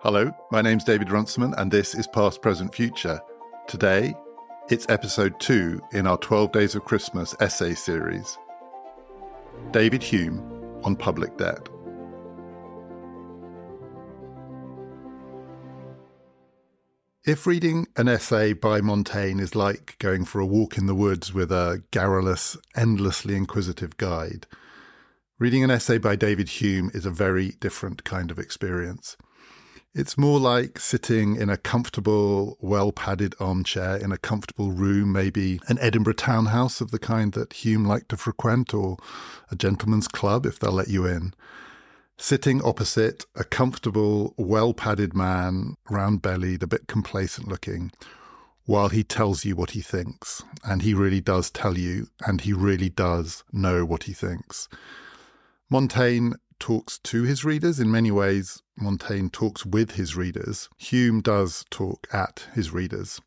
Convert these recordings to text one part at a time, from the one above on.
Hello, my name's David Runciman, and this is Past, Present, Future. Today, it's episode two in our 12 Days of Christmas essay series. David Hume on public debt. If reading an essay by Montaigne is like going for a walk in the woods with a garrulous, endlessly inquisitive guide, reading an essay by David Hume is a very different kind of experience. It's more like sitting in a comfortable, well padded armchair in a comfortable room, maybe an Edinburgh townhouse of the kind that Hume liked to frequent, or a gentleman's club if they'll let you in sitting opposite a comfortable, well padded man, round bellied, a bit complacent looking, while he tells you what he thinks. And he really does tell you, and he really does know what he thinks. Montaigne talks to his readers. In many ways, Montaigne talks with his readers. Hume does talk at his readers.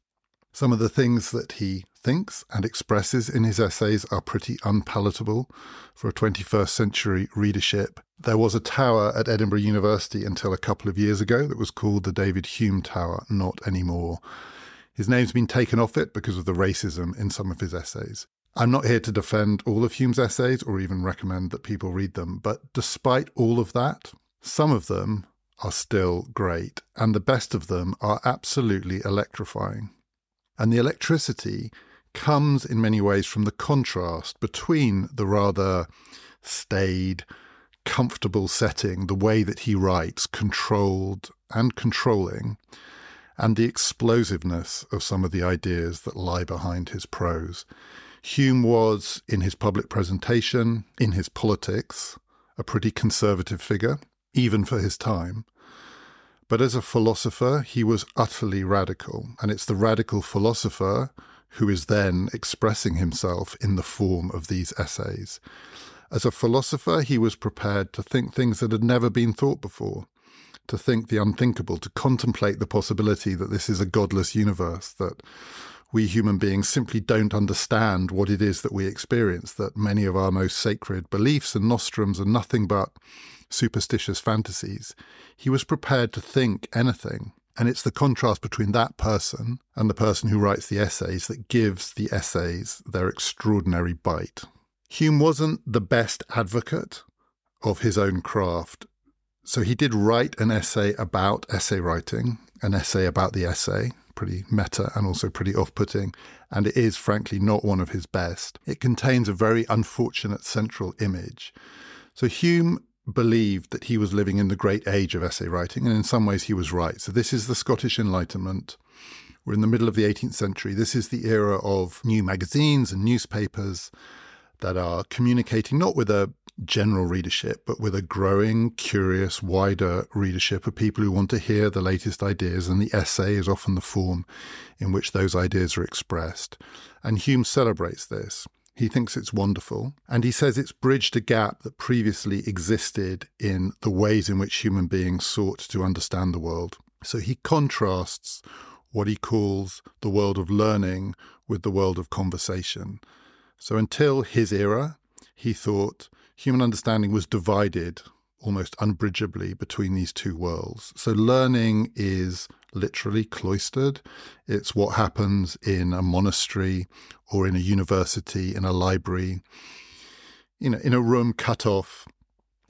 Some of the things that he thinks and expresses in his essays are pretty unpalatable for a 21st century readership. There was a tower at Edinburgh University until a couple of years ago that was called the David Hume Tower, not anymore. His name's been taken off it because of the racism in some of his essays. I'm not here to defend all of Hume's essays or even recommend that people read them, but despite all of that, some of them are still great, and the best of them are absolutely electrifying. And the electricity comes in many ways from the contrast between the rather staid, comfortable setting, the way that he writes, controlled and controlling, and the explosiveness of some of the ideas that lie behind his prose. Hume was, in his public presentation, in his politics, a pretty conservative figure, even for his time. But as a philosopher, he was utterly radical, and it's the radical philosopher who is then expressing himself in the form of these essays. As a philosopher, he was prepared to think things that had never been thought before, to think the unthinkable, to contemplate the possibility that this is a godless universe, that we human beings simply don't understand what it is that we experience, that many of our most sacred beliefs and nostrums are nothing but superstitious fantasies. He was prepared to think anything and it's the contrast between that person and the person who writes the essays that gives the essays their extraordinary bite. Hume wasn't the best advocate of his own craft. So he did write an essay about essay writing, an essay about the essay, pretty meta and also pretty off putting, and it is frankly not one of his best. It contains a very unfortunate central image. So Hume believed that he was living in the great age of essay writing, and in some ways he was right. So, this is the Scottish Enlightenment. We're in the middle of the 18th century. This is the era of new magazines and newspapers that are communicating not with a general readership, but with a growing, curious, wider readership of people who want to hear the latest ideas, and the essay is often the form in which those ideas are expressed. And Hume celebrates this. He thinks it's wonderful. And he says it's bridged a gap that previously existed in the ways in which human beings sought to understand the world. So he contrasts what he calls the world of learning with the world of conversation. So until his era, he thought human understanding was divided almost unbridgeably between these two worlds. So learning is literally cloistered. It's what happens in a monastery or in a university, in a library, you know, in a room cut off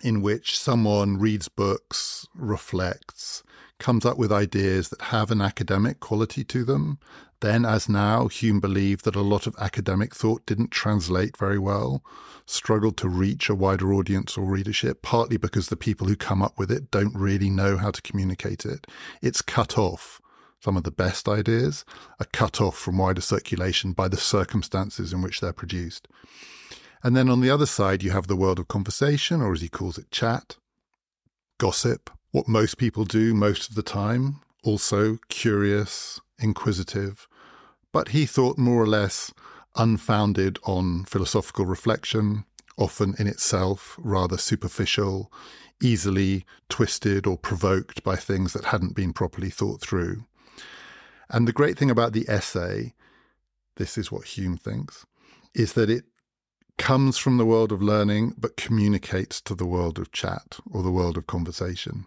in which someone reads books, reflects, comes up with ideas that have an academic quality to them. Then, as now, Hume believed that a lot of academic thought didn't translate very well, struggled to reach a wider audience or readership, partly because the people who come up with it don't really know how to communicate it. It's cut off. Some of the best ideas are cut off from wider circulation by the circumstances in which they're produced. And then on the other side, you have the world of conversation, or as he calls it, chat, gossip, what most people do most of the time, also curious, inquisitive, but he thought more or less unfounded on philosophical reflection, often in itself rather superficial, easily twisted or provoked by things that hadn't been properly thought through. And the great thing about the essay, this is what Hume thinks, is that it comes from the world of learning but communicates to the world of chat or the world of conversation.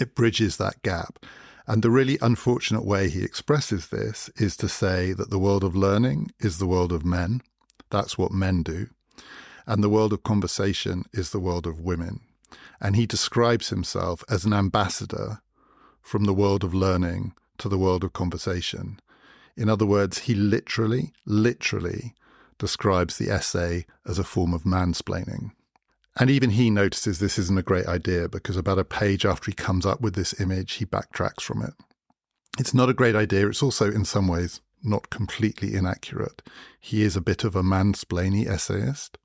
It bridges that gap. And the really unfortunate way he expresses this is to say that the world of learning is the world of men. That's what men do. And the world of conversation is the world of women. And he describes himself as an ambassador from the world of learning to the world of conversation. In other words, he literally, literally describes the essay as a form of mansplaining. And even he notices this isn't a great idea because about a page after he comes up with this image, he backtracks from it. It's not a great idea. It's also, in some ways, not completely inaccurate. He is a bit of a mansplainy essayist.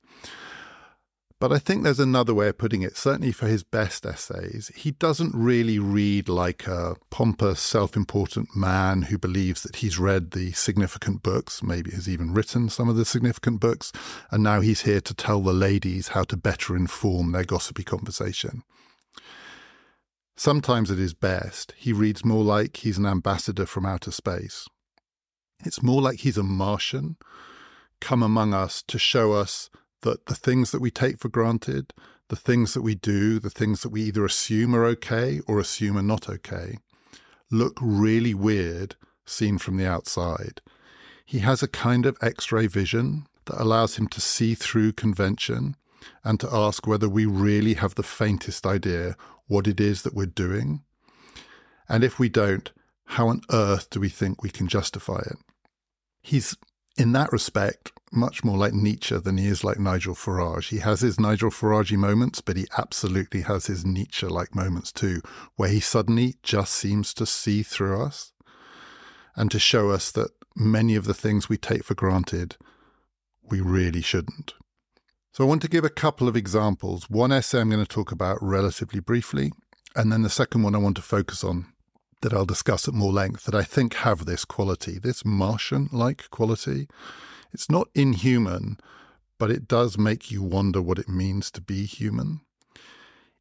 But I think there's another way of putting it. Certainly for his best essays, he doesn't really read like a pompous, self important man who believes that he's read the significant books, maybe has even written some of the significant books, and now he's here to tell the ladies how to better inform their gossipy conversation. Sometimes at his best, he reads more like he's an ambassador from outer space. It's more like he's a Martian come among us to show us that the things that we take for granted, the things that we do, the things that we either assume are okay or assume are not okay, look really weird seen from the outside. He has a kind of x ray vision that allows him to see through convention and to ask whether we really have the faintest idea what it is that we're doing. And if we don't, how on earth do we think we can justify it? He's, in that respect, much more like Nietzsche than he is like Nigel Farage. He has his Nigel Farage moments, but he absolutely has his Nietzsche like moments too, where he suddenly just seems to see through us and to show us that many of the things we take for granted, we really shouldn't. So I want to give a couple of examples. One essay I'm going to talk about relatively briefly, and then the second one I want to focus on that I'll discuss at more length that I think have this quality, this Martian like quality it's not inhuman, but it does make you wonder what it means to be human.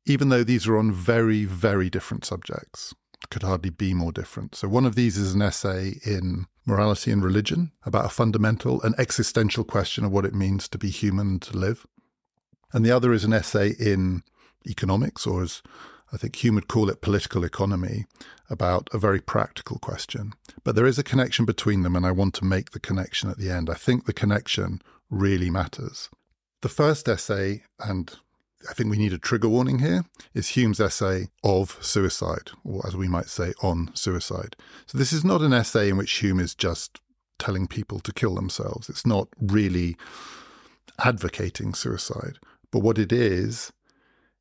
Even though these are on very, very different subjects, could hardly be more different. So, one of these is an essay in morality and religion about a fundamental and existential question of what it means to be human and to live. And the other is an essay in economics, or as I think Hume would call it political economy, about a very practical question. But there is a connection between them, and I want to make the connection at the end. I think the connection really matters. The first essay, and I think we need a trigger warning here, is Hume's essay of suicide, or as we might say, on suicide. So this is not an essay in which Hume is just telling people to kill themselves. It's not really advocating suicide. But what it is,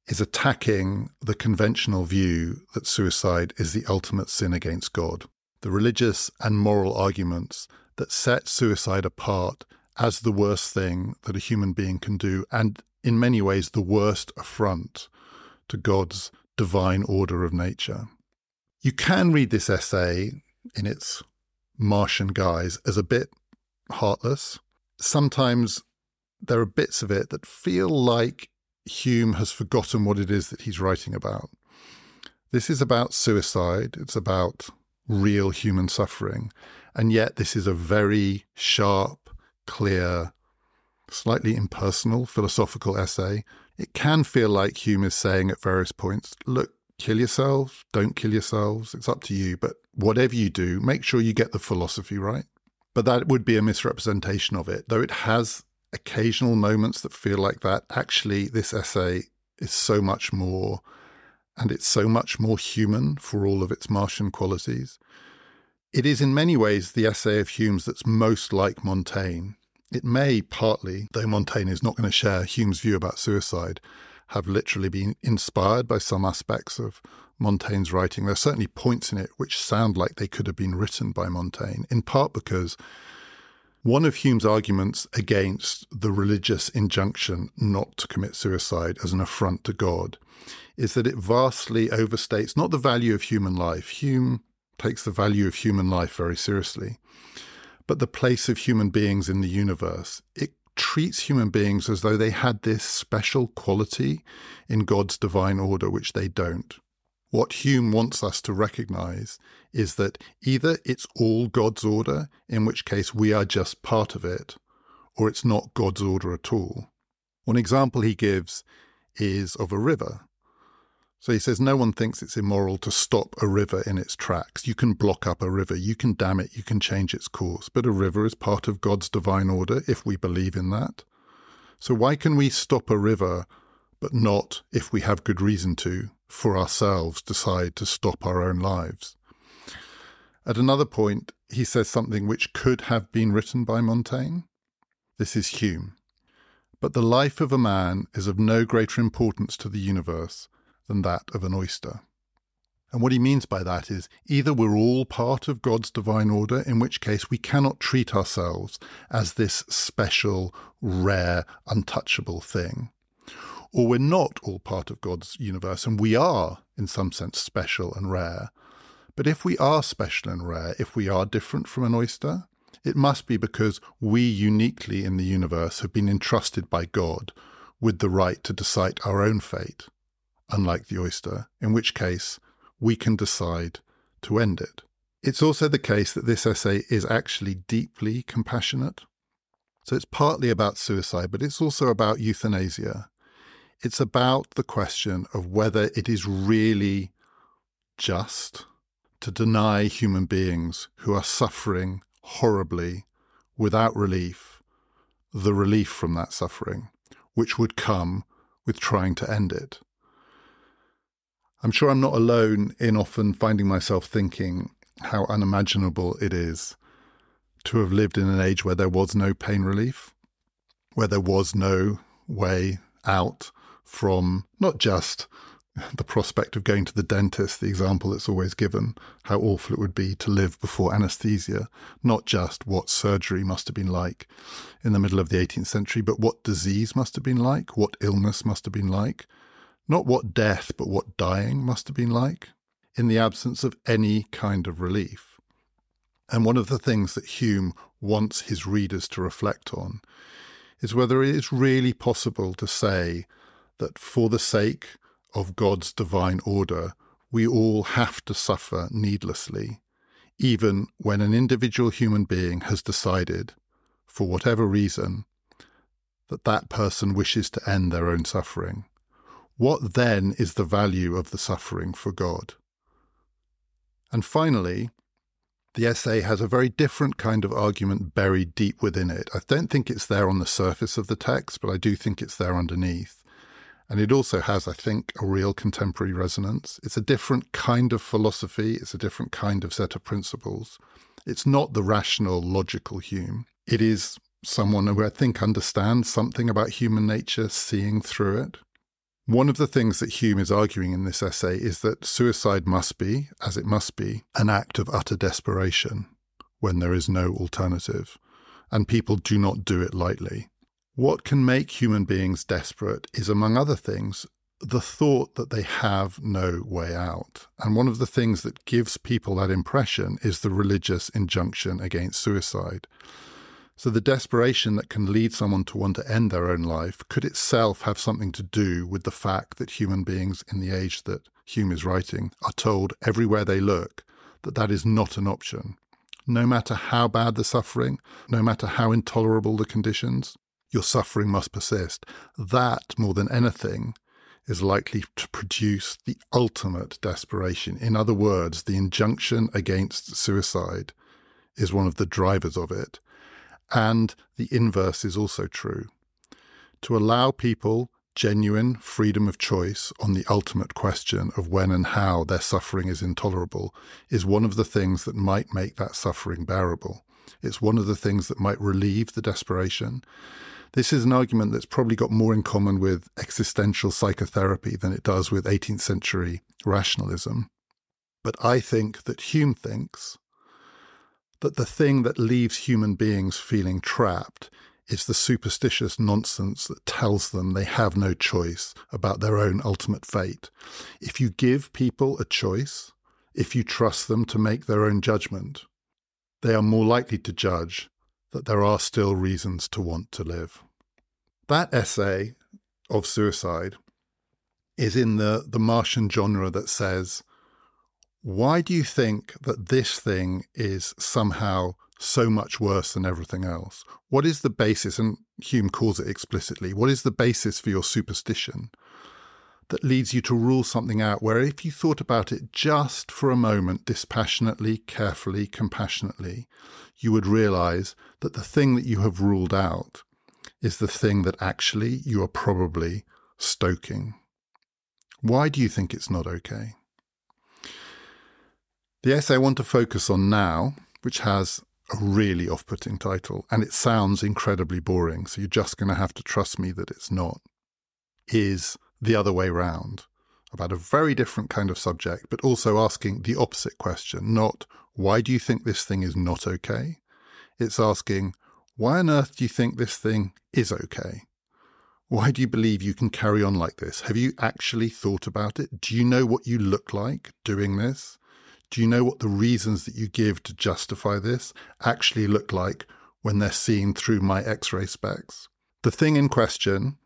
is attacking the conventional view that suicide is the ultimate sin against God. The religious and moral arguments that set suicide apart as the worst thing that a human being can do, and in many ways the worst affront to God's divine order of nature. You can read this essay in its Martian guise as a bit heartless. Sometimes there are bits of it that feel like Hume has forgotten what it is that he's writing about. This is about suicide, it's about real human suffering, and yet this is a very sharp, clear, slightly impersonal philosophical essay. It can feel like Hume is saying at various points, look, kill yourselves, don't kill yourselves, it's up to you, but whatever you do, make sure you get the philosophy right. But that would be a misrepresentation of it, though it has occasional moments that feel like that. Actually, this essay is so much more, and it's so much more human for all of its Martian qualities. It is in many ways the essay of Hume's that's most like Montaigne. It may partly, though Montaigne is not going to share Hume's view about suicide, have literally been inspired by some aspects of Montaigne's writing. There are certainly points in it which sound like they could have been written by Montaigne, in part because one of Hume's arguments against the religious injunction not to commit suicide as an affront to God is that it vastly overstates not the value of human life. Hume takes the value of human life very seriously, but the place of human beings in the universe. It treats human beings as though they had this special quality in God's divine order, which they don't. What Hume wants us to recognize is that either it's all God's order, in which case we are just part of it, or it's not God's order at all. One example he gives is of a river. So he says no one thinks it's immoral to stop a river in its tracks. You can block up a river, you can dam it, you can change its course, but a river is part of God's divine order if we believe in that. So why can we stop a river but not, if we have good reason to, for ourselves decide to stop our own lives? At another point, he says something which could have been written by Montaigne. This is Hume. But the life of a man is of no greater importance to the universe than that of an oyster. And what he means by that is either we're all part of God's divine order, in which case we cannot treat ourselves as this special, rare, untouchable thing, or we're not all part of God's universe, and we are, in some sense, special and rare. But if we are special and rare, if we are different from an oyster, it must be because we uniquely in the universe have been entrusted by God with the right to decide our own fate unlike the oyster, in which case we can decide to end it. It's also the case that this essay is actually deeply compassionate. So it's partly about suicide, but it's also about euthanasia. It's about the question of whether it is really just to deny human beings who are suffering horribly without relief the relief from that suffering, which would come with trying to end it. I'm sure I'm not alone in often finding myself thinking how unimaginable it is to have lived in an age where there was no pain relief, where there was no way out from not just the prospect of going to the dentist, the example that's always given, how awful it would be to live before anesthesia, not just what surgery must have been like in the middle of the 18th century, but what disease must have been like, what illness must have been like, not what death, but what dying must have been like, in the absence of any kind of relief. And one of the things that Hume wants his readers to reflect on is whether it is really possible to say that for the sake of God's divine order, we all have to suffer needlessly, even when an individual human being has decided, for whatever reason, that that person wishes to end their own suffering. What then is the value of the suffering for God? And finally, the essay has a very different kind of argument buried deep within it. I don't think it's there on the surface of the text, but I do think it's there underneath. And it also has, I think, a real contemporary resonance. It's a different kind of philosophy, it's a different kind of set of principles. It's not the rational, logical Hume. It is someone who I think understands something about human nature, seeing through it. One of the things that Hume is arguing in this essay is that suicide must be, as it must be, an act of utter desperation when there is no alternative, and people do not do it lightly. What can make human beings desperate is, among other things, the thought that they have no way out. And one of the things that gives people that impression is the religious injunction against suicide. So the desperation that can lead someone to want to end their own life could itself have something to do with the fact that human beings in the age that Hume is writing are told everywhere they look that that is not an option. No matter how bad the suffering, no matter how intolerable the conditions, your suffering must persist. That, more than anything, is likely to produce the ultimate desperation. In other words, the injunction against suicide is one of the drivers of it. And the inverse is also true. To allow people genuine freedom of choice on the ultimate question of when and how their suffering is intolerable is one of the things that might make that suffering bearable. It's one of the things that might relieve the desperation. This is an argument that's probably got more in common with existential psychotherapy than it does with 18th century rationalism. But I think that Hume thinks that the thing that leaves human beings feeling trapped is the superstitious nonsense that tells them they have no choice about their own ultimate fate. If you give people a choice, if you trust them to make their own judgment, they are more likely to judge that there are still reasons to want to live. That essay of suicide is in the, the Martian genre that says, why do you think that this thing is somehow so much worse than everything else? What is the basis? And Hume calls it explicitly what is the basis for your superstition that leads you to rule something out where if you thought about it just for a moment, dispassionately, carefully, compassionately, you would realize that the thing that you have ruled out is the thing that actually you are probably stoking. Why do you think it's not okay? The essay I want to focus on now, which has a really off putting title, and it sounds incredibly boring, so you're just going to have to trust me that it's not, is the other way round about a very different kind of subject, but also asking the opposite question not why do you think this thing is not okay? It's asking why on earth do you think this thing is okay? Why do you believe you can carry on like this? Have you actually thought about it? Do you know what you look like doing this? Do you know what the reasons that you give to justify this actually look like when they're seen through my x ray specs? The thing in question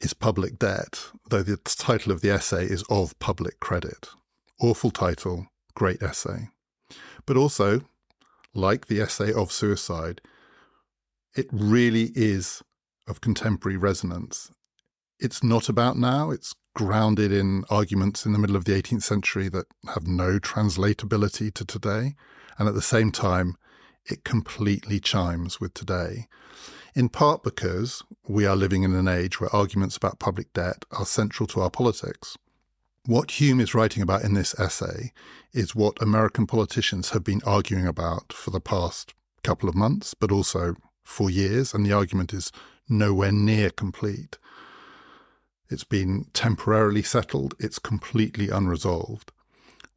is public debt, though the title of the essay is Of Public Credit. Awful title, great essay. But also, like the essay of suicide, it really is of contemporary resonance. It's not about now, it's grounded in arguments in the middle of the 18th century that have no translatability to today. And at the same time, it completely chimes with today in part because we are living in an age where arguments about public debt are central to our politics. What Hume is writing about in this essay is what American politicians have been arguing about for the past couple of months, but also for years, and the argument is nowhere near complete. It's been temporarily settled, it's completely unresolved,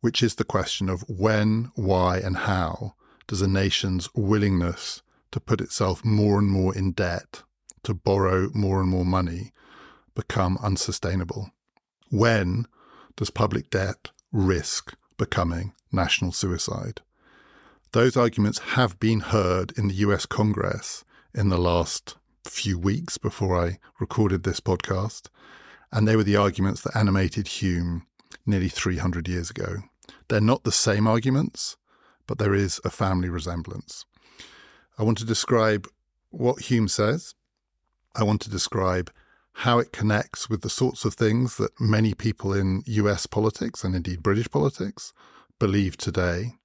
which is the question of when, why, and how does a nation's willingness to put itself more and more in debt, to borrow more and more money, become unsustainable? When does public debt risk becoming national suicide? Those arguments have been heard in the US Congress in the last few weeks before I recorded this podcast, and they were the arguments that animated Hume nearly 300 years ago. They're not the same arguments, but there is a family resemblance. I want to describe what Hume says. I want to describe how it connects with the sorts of things that many people in US politics and indeed British politics believe today.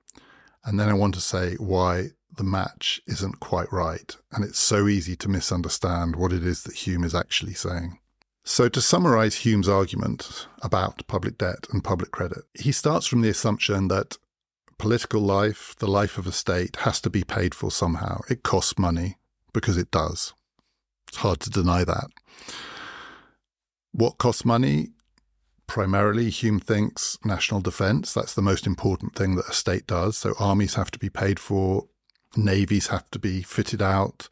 And then I want to say why the match isn't quite right. And it's so easy to misunderstand what it is that Hume is actually saying. So, to summarize Hume's argument about public debt and public credit, he starts from the assumption that political life, the life of a state, has to be paid for somehow. It costs money because it does. It's hard to deny that. What costs money? Primarily, Hume thinks national defense. That's the most important thing that a state does. So, armies have to be paid for, navies have to be fitted out,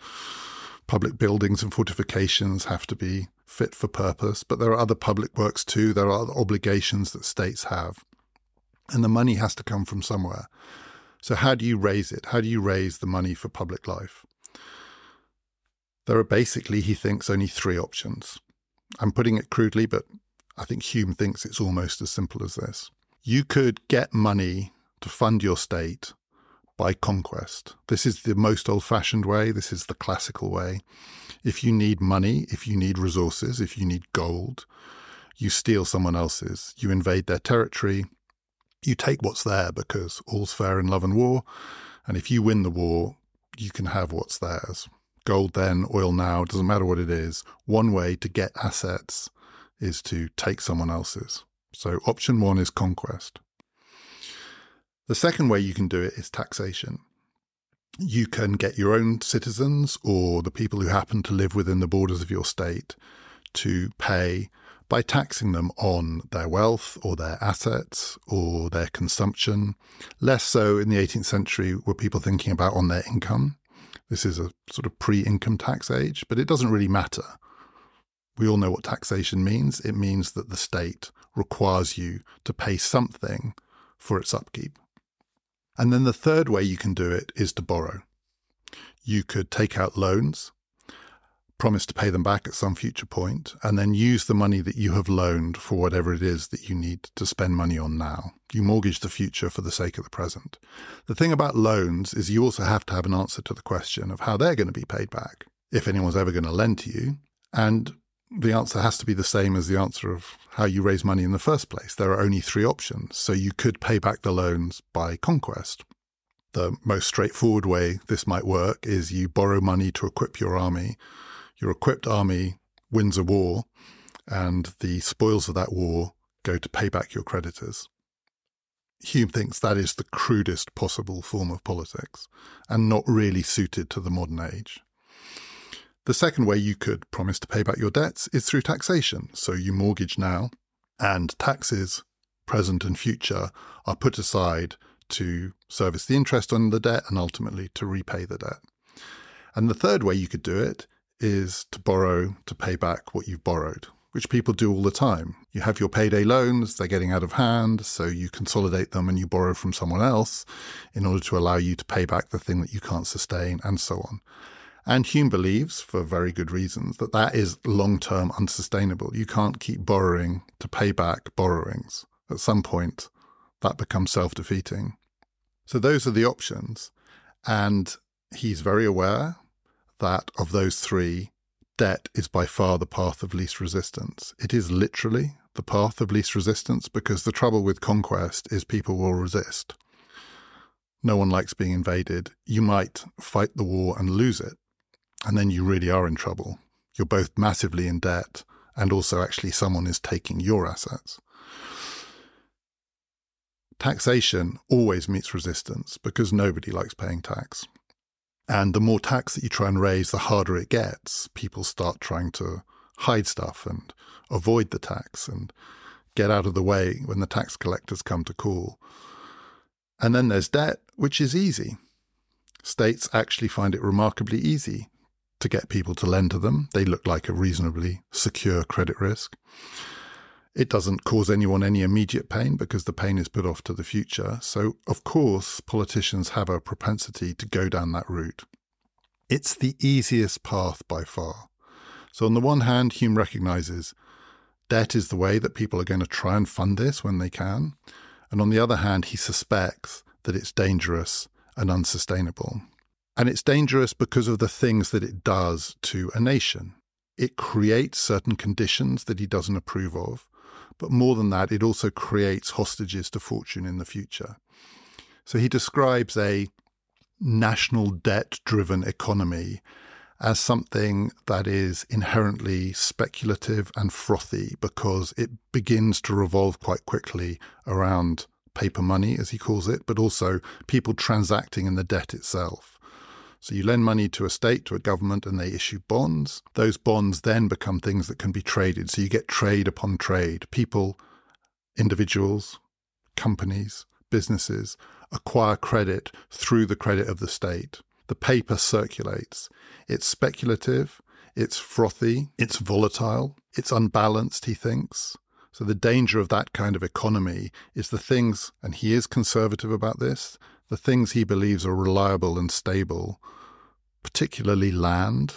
public buildings and fortifications have to be fit for purpose. But there are other public works too. There are obligations that states have and the money has to come from somewhere. So, how do you raise it? How do you raise the money for public life? There are basically, he thinks, only three options. I'm putting it crudely, but I think Hume thinks it's almost as simple as this. You could get money to fund your state by conquest. This is the most old fashioned way. This is the classical way. If you need money, if you need resources, if you need gold, you steal someone else's. You invade their territory, you take what's there because all's fair in love and war. And if you win the war, you can have what's theirs. Gold then, oil now, doesn't matter what it is. One way to get assets is to take someone else's. So option one is conquest. The second way you can do it is taxation. You can get your own citizens or the people who happen to live within the borders of your state to pay by taxing them on their wealth or their assets or their consumption. Less so in the 18th century were people thinking about on their income. This is a sort of pre income tax age, but it doesn't really matter. We all know what taxation means. It means that the state requires you to pay something for its upkeep. And then the third way you can do it is to borrow. You could take out loans promise to pay them back at some future point, and then use the money that you have loaned for whatever it is that you need to spend money on now. You mortgage the future for the sake of the present. The thing about loans is you also have to have an answer to the question of how they're going to be paid back, if anyone's ever going to lend to you. And the answer has to be the same as the answer of how you raise money in the first place. There are only three options. So you could pay back the loans by conquest. The most straightforward way this might work is you borrow money to equip your army. Your equipped army wins a war, and the spoils of that war go to pay back your creditors. Hume thinks that is the crudest possible form of politics and not really suited to the modern age. The second way you could promise to pay back your debts is through taxation. So you mortgage now, and taxes, present and future, are put aside to service the interest on the debt and ultimately to repay the debt. And the third way you could do it is to borrow to pay back what you've borrowed, which people do all the time. You have your payday loans, they're getting out of hand, so you consolidate them and you borrow from someone else in order to allow you to pay back the thing that you can't sustain, and so on. And Hume believes, for very good reasons, that that is long term unsustainable. You can't keep borrowing to pay back borrowings. At some point, that becomes self defeating. So those are the options. And he's very aware that of those three, debt is by far the path of least resistance. It is literally the path of least resistance because the trouble with conquest is people will resist. No one likes being invaded. You might fight the war and lose it and then you really are in trouble. You're both massively in debt, and also actually someone is taking your assets. Taxation always meets resistance because nobody likes paying tax. And the more tax that you try and raise, the harder it gets. People start trying to hide stuff and avoid the tax and get out of the way when the tax collectors come to call. And then there's debt, which is easy. States actually find it remarkably easy to get people to lend to them. They look like a reasonably secure credit risk. It doesn't cause anyone any immediate pain because the pain is put off to the future. So, of course, politicians have a propensity to go down that route. It's the easiest path by far. So, on the one hand, Hume recognizes debt is the way that people are going to try and fund this when they can. And on the other hand, he suspects that it's dangerous and unsustainable. And it's dangerous because of the things that it does to a nation. It creates certain conditions that he doesn't approve of. But more than that, it also creates hostages to fortune in the future. So he describes a national debt driven economy as something that is inherently speculative and frothy because it begins to revolve quite quickly around paper money, as he calls it, but also people transacting in the debt itself. So you lend money to a state, to a government, and they issue bonds. Those bonds then become things that can be traded. So you get trade upon trade. People, individuals, companies, businesses acquire credit through the credit of the state. The paper circulates. It's speculative, it's frothy, it's volatile, it's unbalanced, he thinks. So the danger of that kind of economy is the things, and he is conservative about this, the things he believes are reliable and stable, particularly land,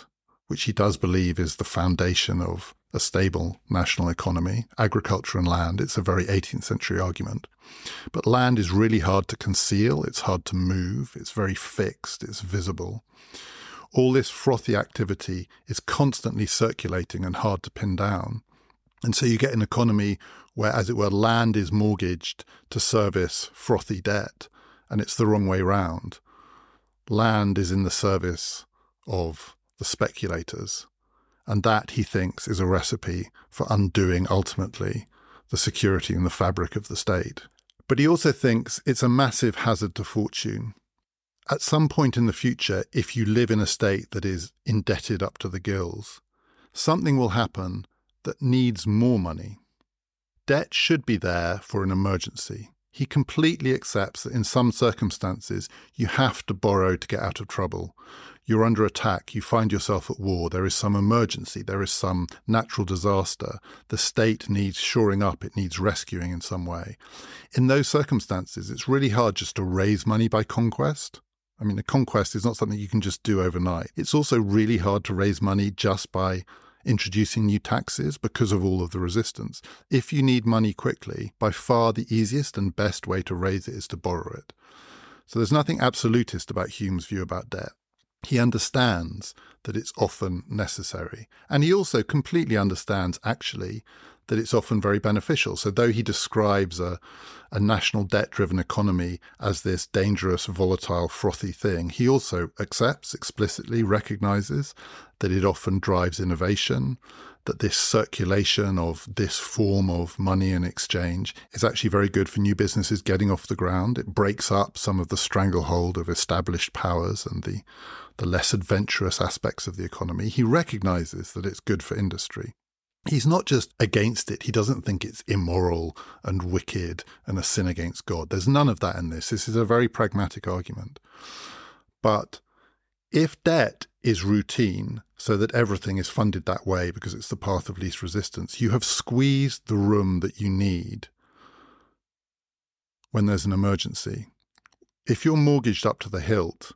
which he does believe is the foundation of a stable national economy, agriculture and land. It's a very 18th century argument. But land is really hard to conceal, it's hard to move, it's very fixed, it's visible. All this frothy activity is constantly circulating and hard to pin down. And so you get an economy where, as it were, land is mortgaged to service frothy debt and it's the wrong way round. Land is in the service of the speculators, and that, he thinks, is a recipe for undoing ultimately the security and the fabric of the state. But he also thinks it's a massive hazard to fortune. At some point in the future, if you live in a state that is indebted up to the gills, something will happen that needs more money. Debt should be there for an emergency he completely accepts that in some circumstances you have to borrow to get out of trouble. You're under attack, you find yourself at war, there is some emergency, there is some natural disaster. The state needs shoring up, it needs rescuing in some way. In those circumstances, it's really hard just to raise money by conquest. I mean, a conquest is not something you can just do overnight. It's also really hard to raise money just by introducing new taxes because of all of the resistance. If you need money quickly, by far the easiest and best way to raise it is to borrow it. So there's nothing absolutist about Hume's view about debt. He understands that it's often necessary. And he also completely understands, actually, that it's often very beneficial. So, though he describes a, a national debt driven economy as this dangerous, volatile, frothy thing, he also accepts, explicitly recognizes that it often drives innovation, that this circulation of this form of money and exchange is actually very good for new businesses getting off the ground. It breaks up some of the stranglehold of established powers and the, the less adventurous aspects of the economy. He recognizes that it's good for industry. He's not just against it. He doesn't think it's immoral and wicked and a sin against God. There's none of that in this. This is a very pragmatic argument. But if debt is routine, so that everything is funded that way because it's the path of least resistance, you have squeezed the room that you need when there's an emergency. If you're mortgaged up to the hilt,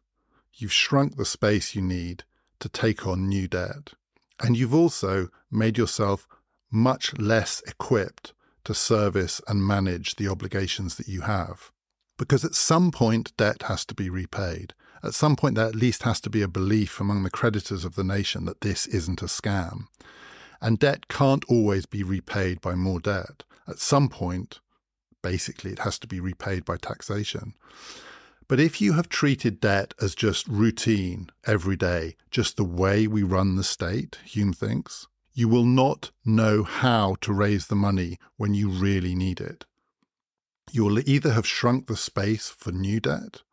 you've shrunk the space you need to take on new debt. And you've also made yourself much less equipped to service and manage the obligations that you have. Because at some point, debt has to be repaid. At some point, there at least has to be a belief among the creditors of the nation that this isn't a scam. And debt can't always be repaid by more debt. At some point, basically, it has to be repaid by taxation. But if you have treated debt as just routine, every day, just the way we run the state, Hume thinks, you will not know how to raise the money when you really need it. You will either have shrunk the space for new debt,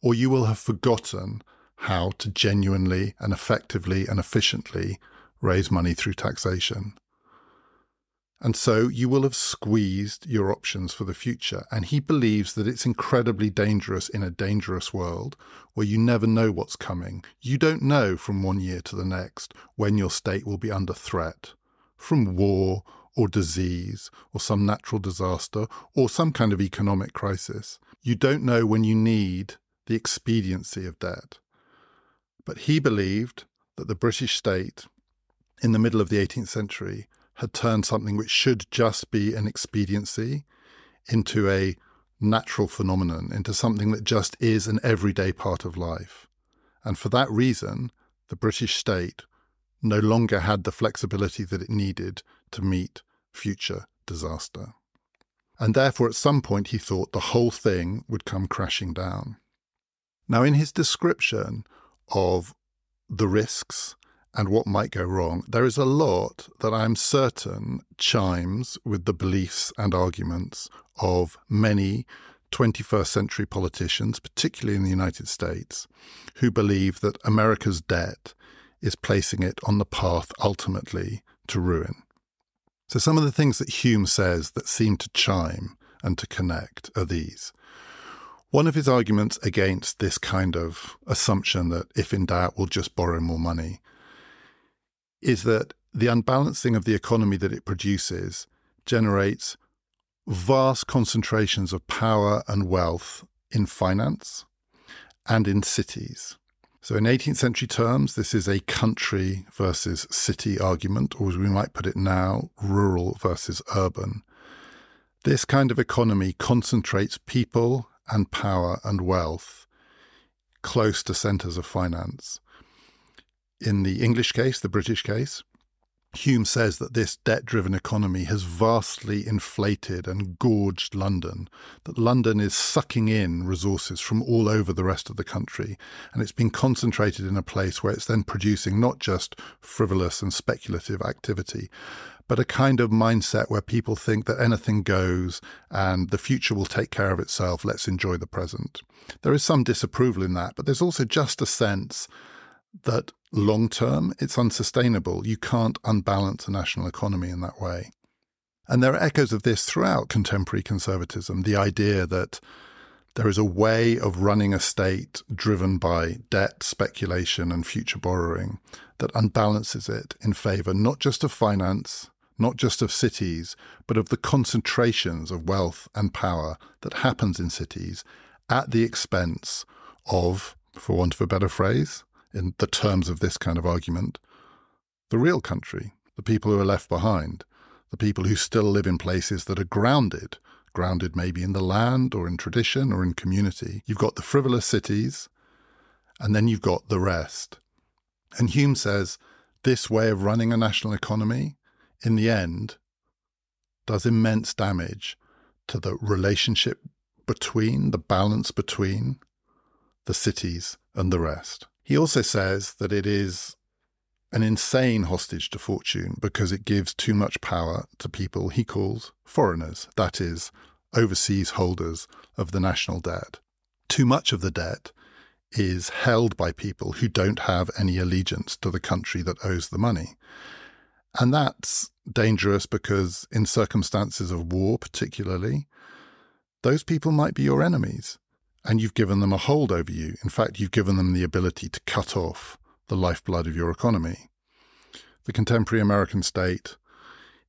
or you will have forgotten how to genuinely and effectively and efficiently raise money through taxation. And so you will have squeezed your options for the future. And he believes that it's incredibly dangerous in a dangerous world where you never know what's coming. You don't know from one year to the next when your state will be under threat from war or disease or some natural disaster or some kind of economic crisis. You don't know when you need the expediency of debt. But he believed that the British state in the middle of the 18th century had turned something which should just be an expediency into a natural phenomenon, into something that just is an everyday part of life. And for that reason, the British state no longer had the flexibility that it needed to meet future disaster. And therefore, at some point, he thought the whole thing would come crashing down. Now, in his description of the risks and what might go wrong, there is a lot that I'm certain chimes with the beliefs and arguments of many 21st century politicians, particularly in the United States, who believe that America's debt is placing it on the path ultimately to ruin. So, some of the things that Hume says that seem to chime and to connect are these. One of his arguments against this kind of assumption that if in doubt, we'll just borrow more money is that the unbalancing of the economy that it produces generates vast concentrations of power and wealth in finance and in cities. So, in 18th century terms, this is a country versus city argument, or as we might put it now, rural versus urban. This kind of economy concentrates people and power and wealth close to centres of finance in the English case, the British case, Hume says that this debt driven economy has vastly inflated and gorged London, that London is sucking in resources from all over the rest of the country, and it's been concentrated in a place where it's then producing not just frivolous and speculative activity, but a kind of mindset where people think that anything goes and the future will take care of itself, let's enjoy the present. There is some disapproval in that, but there's also just a sense that long term, it's unsustainable. You can't unbalance a national economy in that way. And there are echoes of this throughout contemporary conservatism the idea that there is a way of running a state driven by debt, speculation, and future borrowing that unbalances it in favor not just of finance, not just of cities, but of the concentrations of wealth and power that happens in cities at the expense of, for want of a better phrase, in the terms of this kind of argument, the real country, the people who are left behind, the people who still live in places that are grounded, grounded maybe in the land or in tradition or in community. You've got the frivolous cities, and then you've got the rest. And Hume says this way of running a national economy, in the end, does immense damage to the relationship between, the balance between the cities and the rest. He also says that it is an insane hostage to fortune because it gives too much power to people he calls foreigners, that is, overseas holders of the national debt. Too much of the debt is held by people who don't have any allegiance to the country that owes the money. And that's dangerous because, in circumstances of war, particularly, those people might be your enemies, and you've given them a hold over you. In fact, you've given them the ability to cut off the lifeblood of your economy. The contemporary American state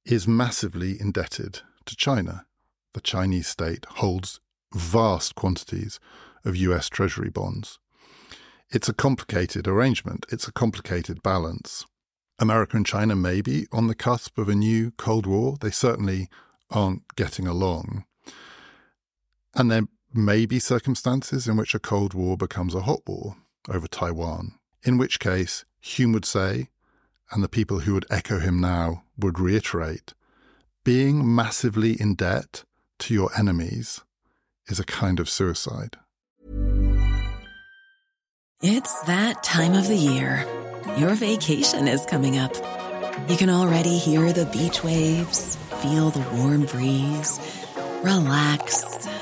is massively indebted to China. The Chinese state holds vast quantities of US Treasury bonds. It's a complicated arrangement, it's a complicated balance. America and China may be on the cusp of a new Cold War. They certainly aren't getting along. And there may be circumstances in which a Cold War becomes a hot war over Taiwan, in which case Hume would say, and the people who would echo him now would reiterate, being massively in debt to your enemies is a kind of suicide. It's that time of the year. Your vacation is coming up. You can already hear the beach waves, feel the warm breeze, relax,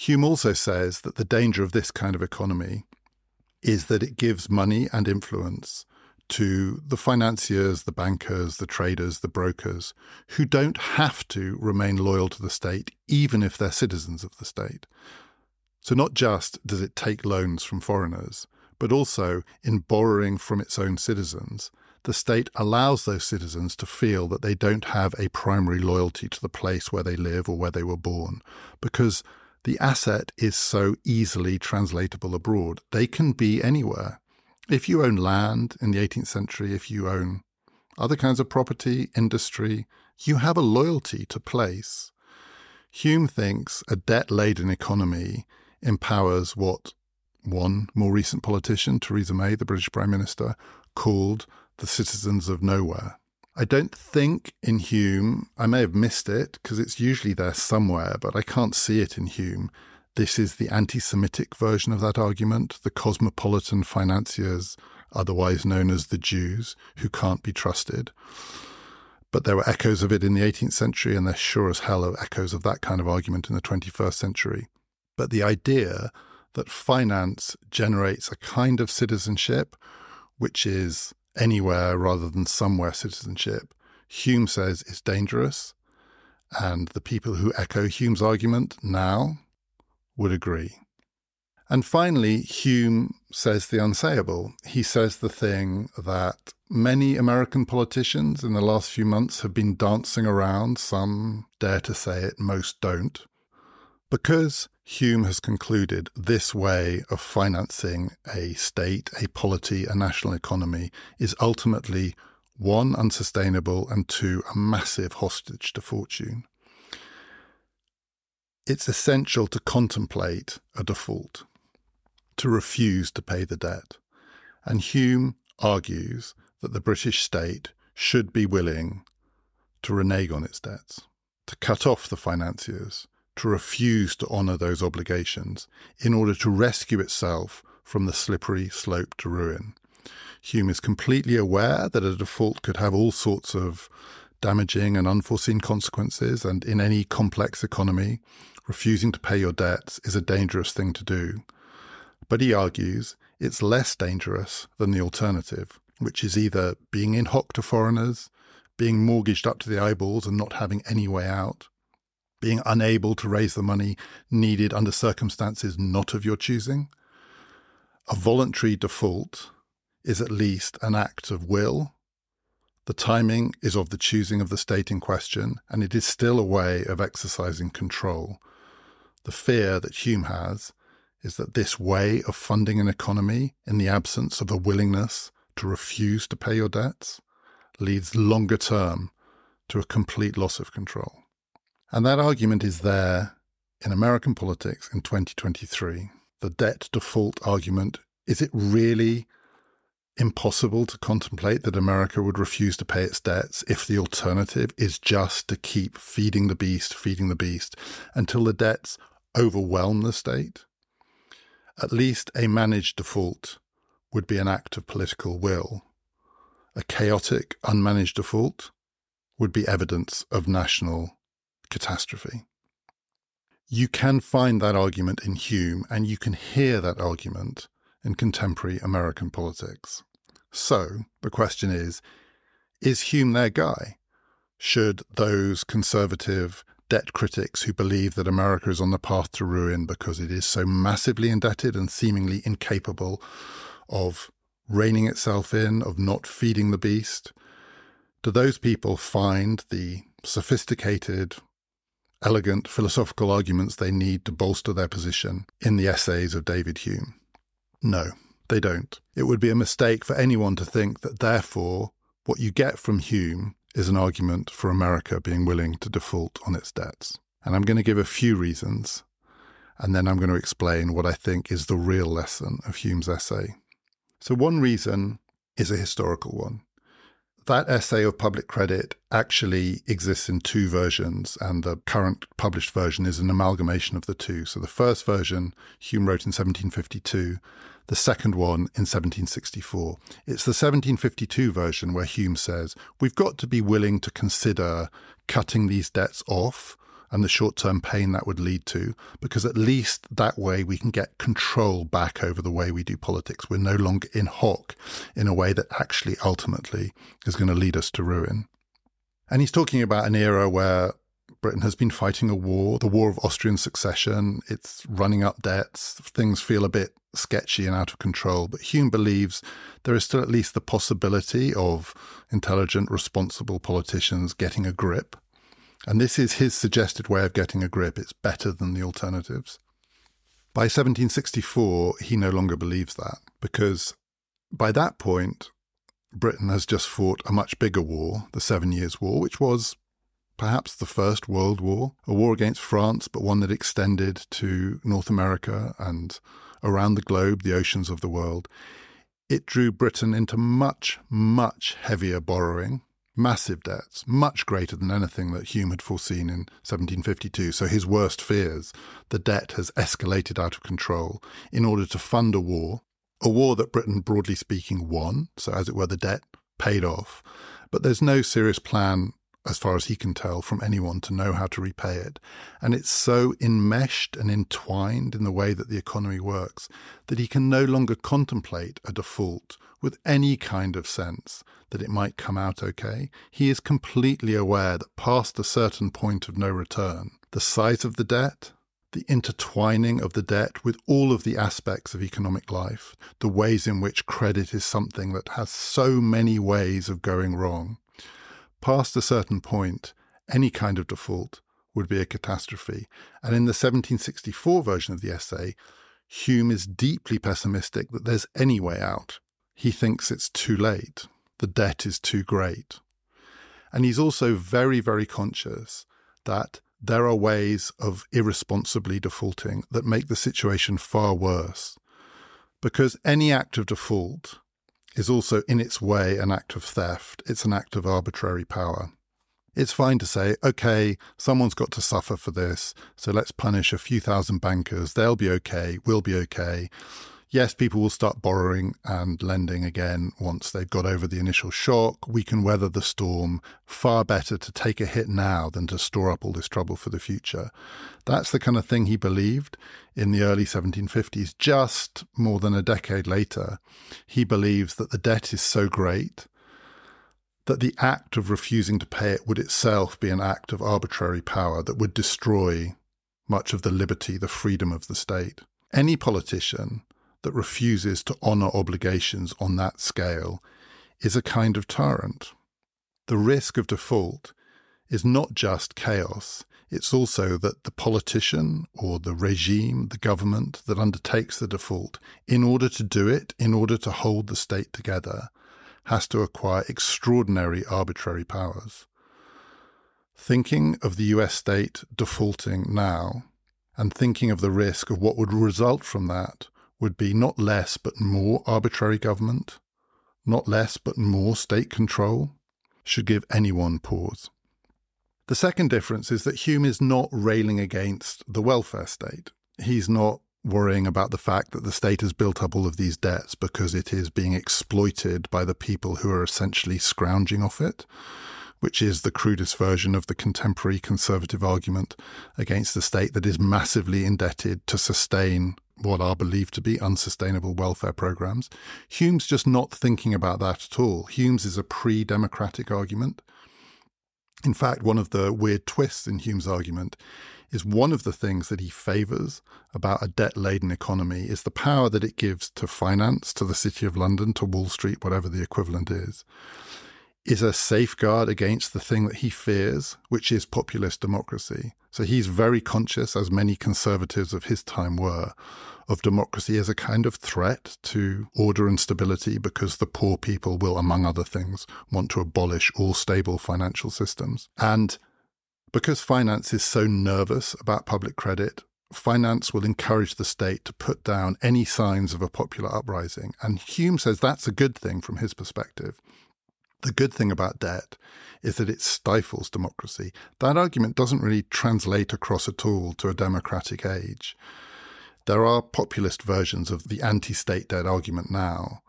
Hume also says that the danger of this kind of economy is that it gives money and influence to the financiers, the bankers, the traders, the brokers, who don't have to remain loyal to the state, even if they're citizens of the state. So, not just does it take loans from foreigners, but also in borrowing from its own citizens, the state allows those citizens to feel that they don't have a primary loyalty to the place where they live or where they were born, because the asset is so easily translatable abroad. They can be anywhere. If you own land in the 18th century, if you own other kinds of property, industry, you have a loyalty to place. Hume thinks a debt laden economy empowers what one more recent politician, Theresa May, the British Prime Minister, called the citizens of nowhere. I don't think in Hume, I may have missed it because it's usually there somewhere, but I can't see it in Hume. This is the anti Semitic version of that argument, the cosmopolitan financiers, otherwise known as the Jews, who can't be trusted. But there were echoes of it in the 18th century, and there sure as hell are echoes of that kind of argument in the 21st century. But the idea that finance generates a kind of citizenship which is anywhere rather than somewhere citizenship, Hume says is dangerous. And the people who echo Hume's argument now would agree. And finally, Hume says the unsayable. He says the thing that many American politicians in the last few months have been dancing around. Some dare to say it, most don't. Because Hume has concluded this way of financing a state, a polity, a national economy is ultimately one, unsustainable, and two, a massive hostage to fortune. It's essential to contemplate a default, to refuse to pay the debt. And Hume argues that the British state should be willing to renege on its debts, to cut off the financiers, to refuse to honour those obligations in order to rescue itself from the slippery slope to ruin. Hume is completely aware that a default could have all sorts of damaging and unforeseen consequences, and in any complex economy, refusing to pay your debts is a dangerous thing to do. But he argues it's less dangerous than the alternative, which is either being in hock to foreigners, being mortgaged up to the eyeballs and not having any way out, being unable to raise the money needed under circumstances not of your choosing. A voluntary default is at least an act of will. The timing is of the choosing of the state in question, and it is still a way of exercising control. The fear that Hume has is that this way of funding an economy in the absence of a willingness to refuse to pay your debts leads longer term to a complete loss of control. And that argument is there in American politics in 2023. The debt default argument is it really impossible to contemplate that America would refuse to pay its debts if the alternative is just to keep feeding the beast, feeding the beast until the debts overwhelm the state? At least a managed default would be an act of political will. A chaotic, unmanaged default would be evidence of national catastrophe. You can find that argument in Hume, and you can hear that argument in contemporary American politics. So the question is is Hume their guy? Should those conservative debt critics who believe that America is on the path to ruin because it is so massively indebted and seemingly incapable of reining itself in, of not feeding the beast, do those people find the sophisticated, elegant philosophical arguments they need to bolster their position in the essays of David Hume? No, they don't. It would be a mistake for anyone to think that, therefore, what you get from Hume is an argument for America being willing to default on its debts. And I'm going to give a few reasons, and then I'm going to explain what I think is the real lesson of Hume's essay. So, one reason is a historical one that essay of public credit actually exists in two versions, and the current published version is an amalgamation of the two. So the first version Hume wrote in 1752, the second one in 1764. It's the 1752 version where Hume says, We've got to be willing to consider cutting these debts off and the short term pain that would lead to, because at least that way we can get control back over the way we do politics. We're no longer in hock in a way that actually ultimately is going to lead us to ruin. And he's talking about an era where Britain has been fighting a war, the war of Austrian succession. It's running up debts. Things feel a bit sketchy and out of control. But Hume believes there is still at least the possibility of intelligent, responsible politicians getting a grip and this is his suggested way of getting a grip. It's better than the alternatives. By 1764, he no longer believes that because by that point, Britain has just fought a much bigger war, the Seven Years' War, which was perhaps the First World War, a war against France, but one that extended to North America and around the globe, the oceans of the world. It drew Britain into much, much heavier borrowing massive debts, much greater than anything that Hume had foreseen in 1752. So his worst fears, the debt has escalated out of control in order to fund a war, a war that Britain, broadly speaking, won. So, as it were, the debt paid off. But there's no serious plan as far as he can tell, from anyone to know how to repay it. And it's so enmeshed and entwined in the way that the economy works that he can no longer contemplate a default with any kind of sense that it might come out okay. He is completely aware that past a certain point of no return, the size of the debt, the intertwining of the debt with all of the aspects of economic life, the ways in which credit is something that has so many ways of going wrong, Past a certain point, any kind of default would be a catastrophe. And in the 1764 version of the essay, Hume is deeply pessimistic that there's any way out. He thinks it's too late. The debt is too great. And he's also very, very conscious that there are ways of irresponsibly defaulting that make the situation far worse. Because any act of default is also in its way an act of theft. It's an act of arbitrary power. It's fine to say, okay, someone's got to suffer for this, so let's punish a few thousand bankers. They'll be okay. We'll be okay. Yes, people will start borrowing and lending again once they've got over the initial shock. We can weather the storm. Far better to take a hit now than to store up all this trouble for the future. That's the kind of thing he believed in the early 1750s. Just more than a decade later, he believes that the debt is so great that the act of refusing to pay it would itself be an act of arbitrary power that would destroy much of the liberty, the freedom of the state. Any politician that refuses to honour obligations on that scale is a kind of tyrant. The risk of default is not just chaos, it's also that the politician or the regime, the government that undertakes the default, in order to do it, in order to hold the state together, has to acquire extraordinary arbitrary powers. Thinking of the US state defaulting now and thinking of the risk of what would result from that would be not less but more arbitrary government, not less but more state control, should give anyone pause. The second difference is that Hume is not railing against the welfare state. He's not worrying about the fact that the state has built up all of these debts because it is being exploited by the people who are essentially scrounging off it, which is the crudest version of the contemporary conservative argument against the state that is massively indebted to sustain what are believed to be unsustainable welfare programs. Hume's just not thinking about that at all. Hume's is a pre democratic argument. In fact, one of the weird twists in Hume's argument is one of the things that he favors about a debt laden economy is the power that it gives to finance, to the City of London, to Wall Street, whatever the equivalent is, is a safeguard against the thing that he fears, which is populist democracy. So he's very conscious, as many conservatives of his time were, of democracy as a kind of threat to order and stability because the poor people will, among other things, want to abolish all stable financial systems. And because finance is so nervous about public credit, finance will encourage the state to put down any signs of a popular uprising. And Hume says that's a good thing from his perspective. The good thing about debt is that it stifles democracy. That argument doesn't really translate across at all to a democratic age. There are populist versions of the anti state debt argument now.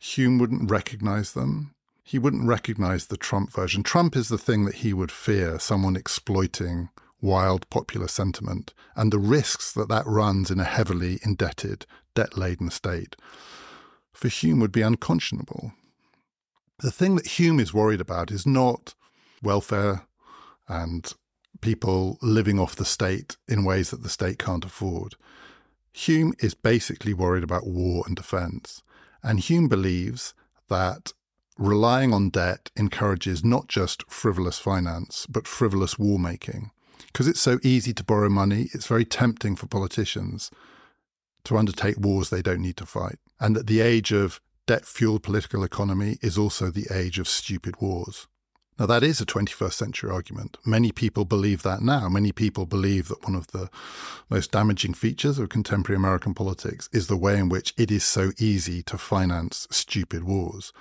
Hume wouldn't recognize them. He wouldn't recognize the Trump version. Trump is the thing that he would fear someone exploiting wild popular sentiment and the risks that that runs in a heavily indebted, debt laden state. For Hume would be unconscionable. The thing that Hume is worried about is not welfare and people living off the state in ways that the state can't afford. Hume is basically worried about war and defense. And Hume believes that relying on debt encourages not just frivolous finance, but frivolous war making. Because it's so easy to borrow money, it's very tempting for politicians to undertake wars they don't need to fight. And that the age of debt fueled political economy is also the age of stupid wars. Now, that is a 21st century argument. Many people believe that now. Many people believe that one of the most damaging features of contemporary American politics is the way in which it is so easy to finance stupid wars.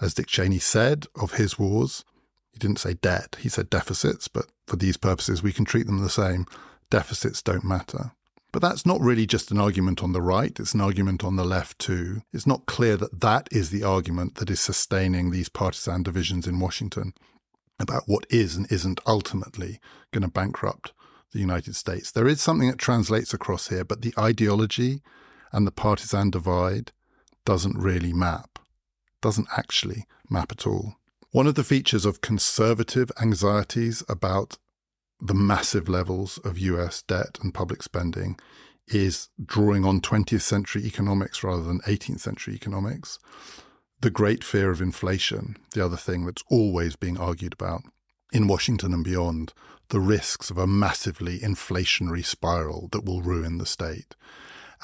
As Dick Cheney said of his wars, he didn't say debt, he said deficits, but for these purposes, we can treat them the same. Deficits don't matter. But that's not really just an argument on the right, it's an argument on the left too. It's not clear that that is the argument that is sustaining these partisan divisions in Washington about what is and isn't ultimately going to bankrupt the United States. There is something that translates across here, but the ideology and the partisan divide doesn't really map, doesn't actually map at all. One of the features of conservative anxieties about the massive levels of US debt and public spending is drawing on 20th century economics rather than 18th century economics. The great fear of inflation, the other thing that's always being argued about in Washington and beyond, the risks of a massively inflationary spiral that will ruin the state.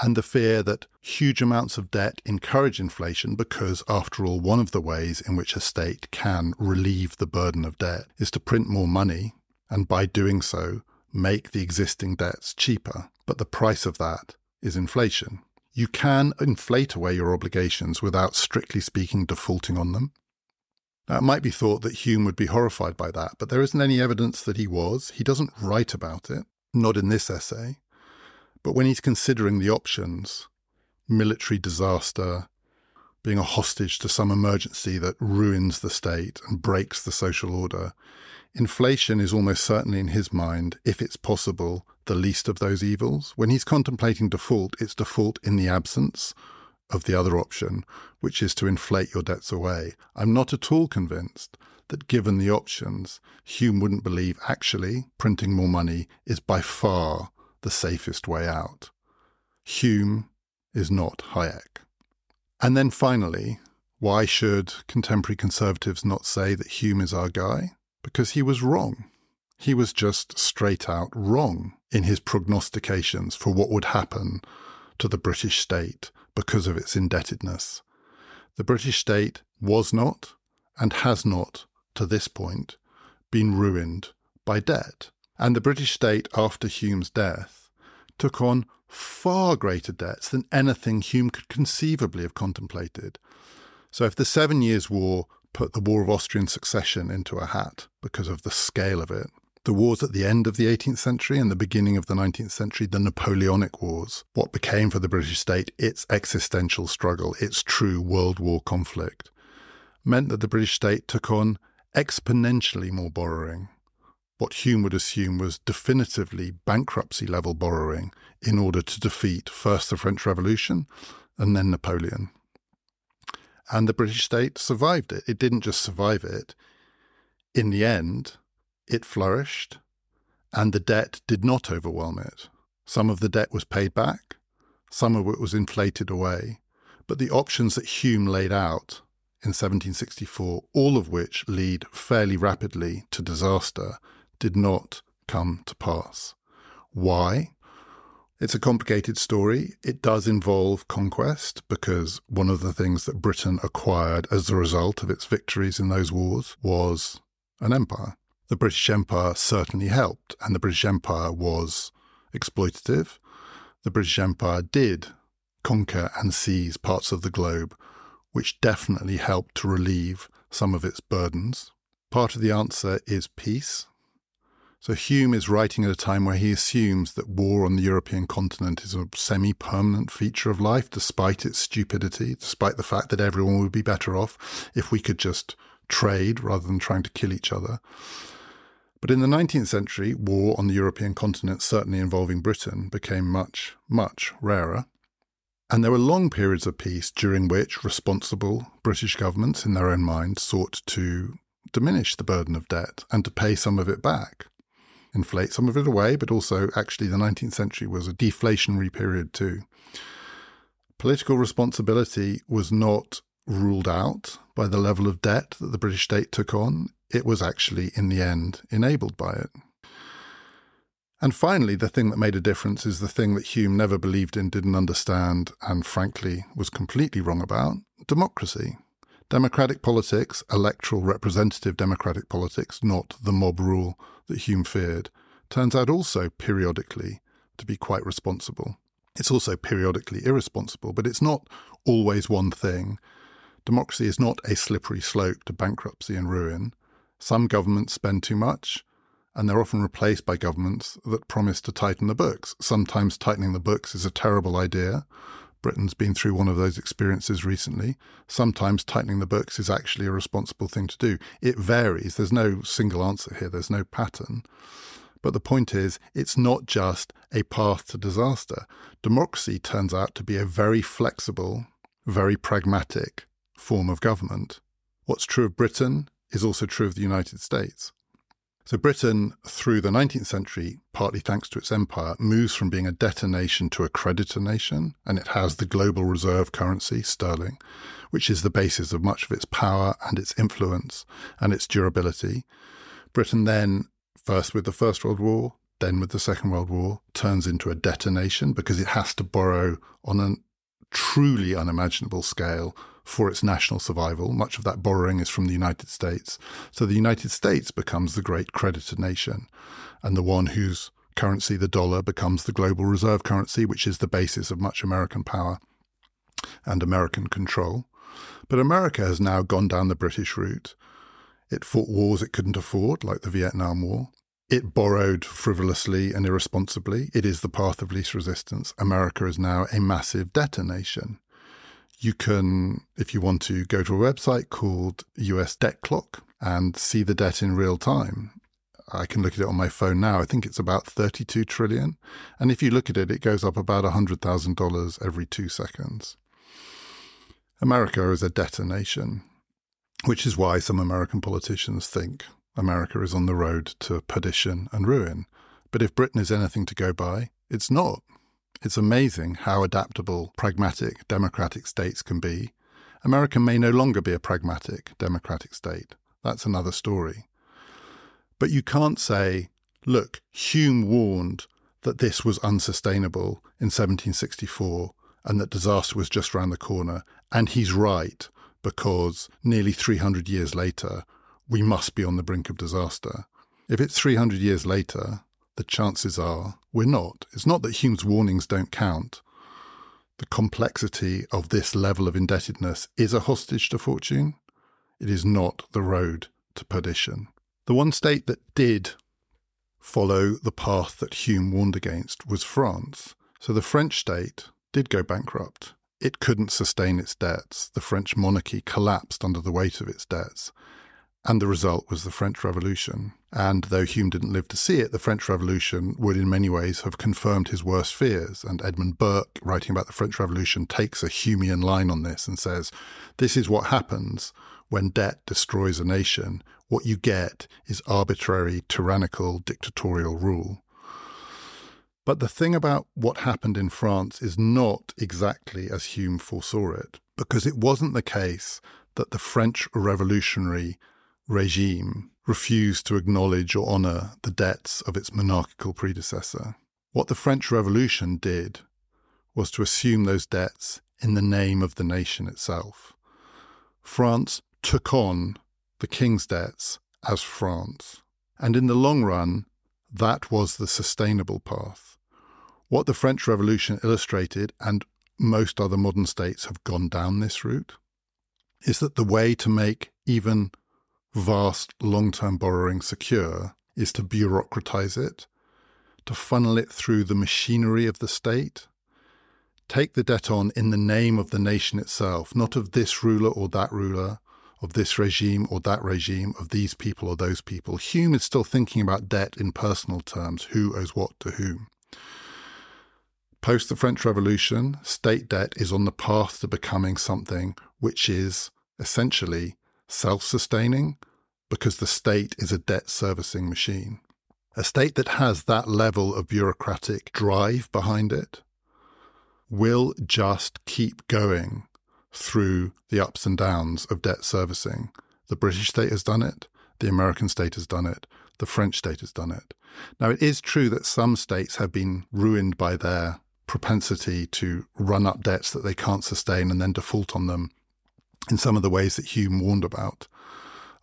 And the fear that huge amounts of debt encourage inflation because, after all, one of the ways in which a state can relieve the burden of debt is to print more money and by doing so, make the existing debts cheaper. But the price of that is inflation. You can inflate away your obligations without strictly speaking defaulting on them. Now, it might be thought that Hume would be horrified by that, but there isn't any evidence that he was. He doesn't write about it, not in this essay. But when he's considering the options, military disaster, being a hostage to some emergency that ruins the state and breaks the social order. Inflation is almost certainly in his mind, if it's possible, the least of those evils. When he's contemplating default, it's default in the absence of the other option, which is to inflate your debts away. I'm not at all convinced that given the options, Hume wouldn't believe actually printing more money is by far the safest way out. Hume is not Hayek. And then finally, why should contemporary conservatives not say that Hume is our guy? Because he was wrong. He was just straight out wrong in his prognostications for what would happen to the British state because of its indebtedness. The British state was not and has not, to this point, been ruined by debt. And the British state, after Hume's death, took on far greater debts than anything Hume could conceivably have contemplated. So if the Seven Years' War put the War of Austrian Succession into a hat because of the scale of it, the wars at the end of the 18th century and the beginning of the 19th century, the Napoleonic Wars, what became for the British state its existential struggle, its true World War conflict, meant that the British state took on exponentially more borrowing. What Hume would assume was definitively bankruptcy level borrowing in order to defeat first the French Revolution and then Napoleon. And the British state survived it. It didn't just survive it. In the end, it flourished, and the debt did not overwhelm it. Some of the debt was paid back, some of it was inflated away, but the options that Hume laid out in 1764, all of which lead fairly rapidly to disaster, did not come to pass. Why? It's a complicated story. It does involve conquest because one of the things that Britain acquired as a result of its victories in those wars was an empire the British Empire certainly helped, and the British Empire was exploitative. The British Empire did conquer and seize parts of the globe, which definitely helped to relieve some of its burdens. Part of the answer is peace. So Hume is writing at a time where he assumes that war on the European continent is a semi permanent feature of life, despite its stupidity, despite the fact that everyone would be better off if we could just trade rather than trying to kill each other. But in the 19th century, war on the European continent, certainly involving Britain, became much, much rarer. And there were long periods of peace during which responsible British governments, in their own minds, sought to diminish the burden of debt and to pay some of it back, inflate some of it away, but also actually the 19th century was a deflationary period too. Political responsibility was not ruled out by the level of debt that the British state took on it was actually, in the end, enabled by it. And finally, the thing that made a difference is the thing that Hume never believed in, didn't understand, and frankly was completely wrong about democracy. Democratic politics, electoral representative democratic politics, not the mob rule that Hume feared, turns out also periodically to be quite responsible. It's also periodically irresponsible, but it's not always one thing. Democracy is not a slippery slope to bankruptcy and ruin. Some governments spend too much, and they're often replaced by governments that promise to tighten the books. Sometimes tightening the books is a terrible idea. Britain's been through one of those experiences recently. Sometimes tightening the books is actually a responsible thing to do. It varies. There's no single answer here, there's no pattern. But the point is, it's not just a path to disaster. Democracy turns out to be a very flexible, very pragmatic form of government. What's true of Britain is also true of the United States. So Britain, through the 19th century, partly thanks to its empire, moves from being a debtor nation to a creditor nation, and it has the global reserve currency, sterling, which is the basis of much of its power and its influence and its durability. Britain then, first with the First World War, then with the Second World War, turns into a debtor nation because it has to borrow on a truly unimaginable scale for its national survival. Much of that borrowing is from the United States. So the United States becomes the great creditor nation and the one whose currency, the dollar, becomes the global reserve currency, which is the basis of much American power and American control. But America has now gone down the British route. It fought wars it couldn't afford, like the Vietnam War. It borrowed frivolously and irresponsibly. It is the path of least resistance. America is now a massive debtor nation. You can, if you want to, go to a website called US Debt Clock and see the debt in real time. I can look at it on my phone now. I think it's about 32 trillion. And if you look at it, it goes up about $100,000 every two seconds. America is a debtor nation, which is why some American politicians think America is on the road to perdition and ruin. But if Britain is anything to go by, it's not. It's amazing how adaptable pragmatic democratic states can be. America may no longer be a pragmatic democratic state. That's another story. But you can't say, look, Hume warned that this was unsustainable in 1764 and that disaster was just round the corner. And he's right, because nearly 300 years later, we must be on the brink of disaster. If it's 300 years later, the chances are we're not. It's not that Hume's warnings don't count. The complexity of this level of indebtedness is a hostage to fortune. It is not the road to perdition. The one state that did follow the path that Hume warned against was France. So the French state did go bankrupt. It couldn't sustain its debts. The French monarchy collapsed under the weight of its debts. And the result was the French Revolution. And though Hume didn't live to see it, the French Revolution would in many ways have confirmed his worst fears. And Edmund Burke, writing about the French Revolution, takes a Humean line on this and says, This is what happens when debt destroys a nation. What you get is arbitrary, tyrannical, dictatorial rule. But the thing about what happened in France is not exactly as Hume foresaw it, because it wasn't the case that the French revolutionary regime refused to acknowledge or honour the debts of its monarchical predecessor. What the French Revolution did was to assume those debts in the name of the nation itself. France took on the king's debts as France. And in the long run, that was the sustainable path. What the French Revolution illustrated, and most other modern states have gone down this route, is that the way to make even vast long term borrowing secure is to bureaucratize it, to funnel it through the machinery of the state, take the debt on in the name of the nation itself, not of this ruler or that ruler, of this regime or that regime, of these people or those people. Hume is still thinking about debt in personal terms who owes what to whom. Post the French Revolution, state debt is on the path to becoming something which is essentially self sustaining because the state is a debt servicing machine. A state that has that level of bureaucratic drive behind it will just keep going through the ups and downs of debt servicing. The British state has done it, the American state has done it, the French state has done it. Now, it is true that some states have been ruined by their propensity to run up debts that they can't sustain and then default on them in some of the ways that Hume warned about.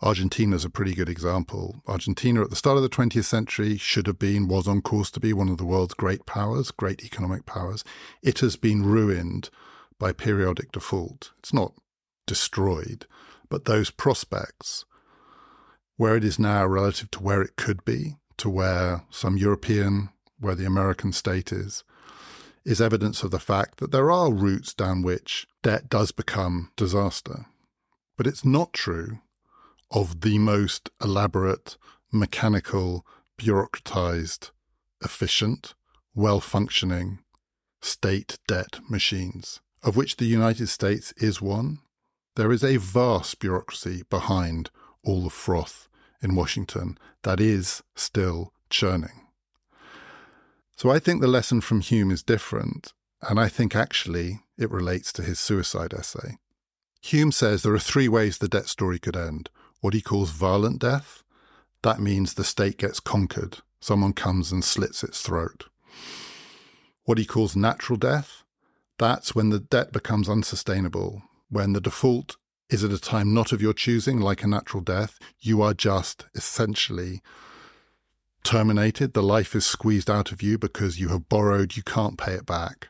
Argentina is a pretty good example. Argentina at the start of the 20th century should have been, was on course to be one of the world's great powers, great economic powers. It has been ruined by periodic default. It's not destroyed, but those prospects, where it is now relative to where it could be, to where some European, where the American state is, is evidence of the fact that there are routes down which debt does become disaster. But it's not true of the most elaborate, mechanical, bureaucratized, efficient, well functioning state debt machines, of which the United States is one. There is a vast bureaucracy behind all the froth in Washington that is still churning. So I think the lesson from Hume is different, and I think actually it relates to his suicide essay. Hume says there are three ways the debt story could end what he calls violent death. That means the state gets conquered, someone comes and slits its throat. What he calls natural death, that's when the debt becomes unsustainable, when the default is at a time not of your choosing, like a natural death. You are just essentially terminated. The life is squeezed out of you because you have borrowed, you can't pay it back.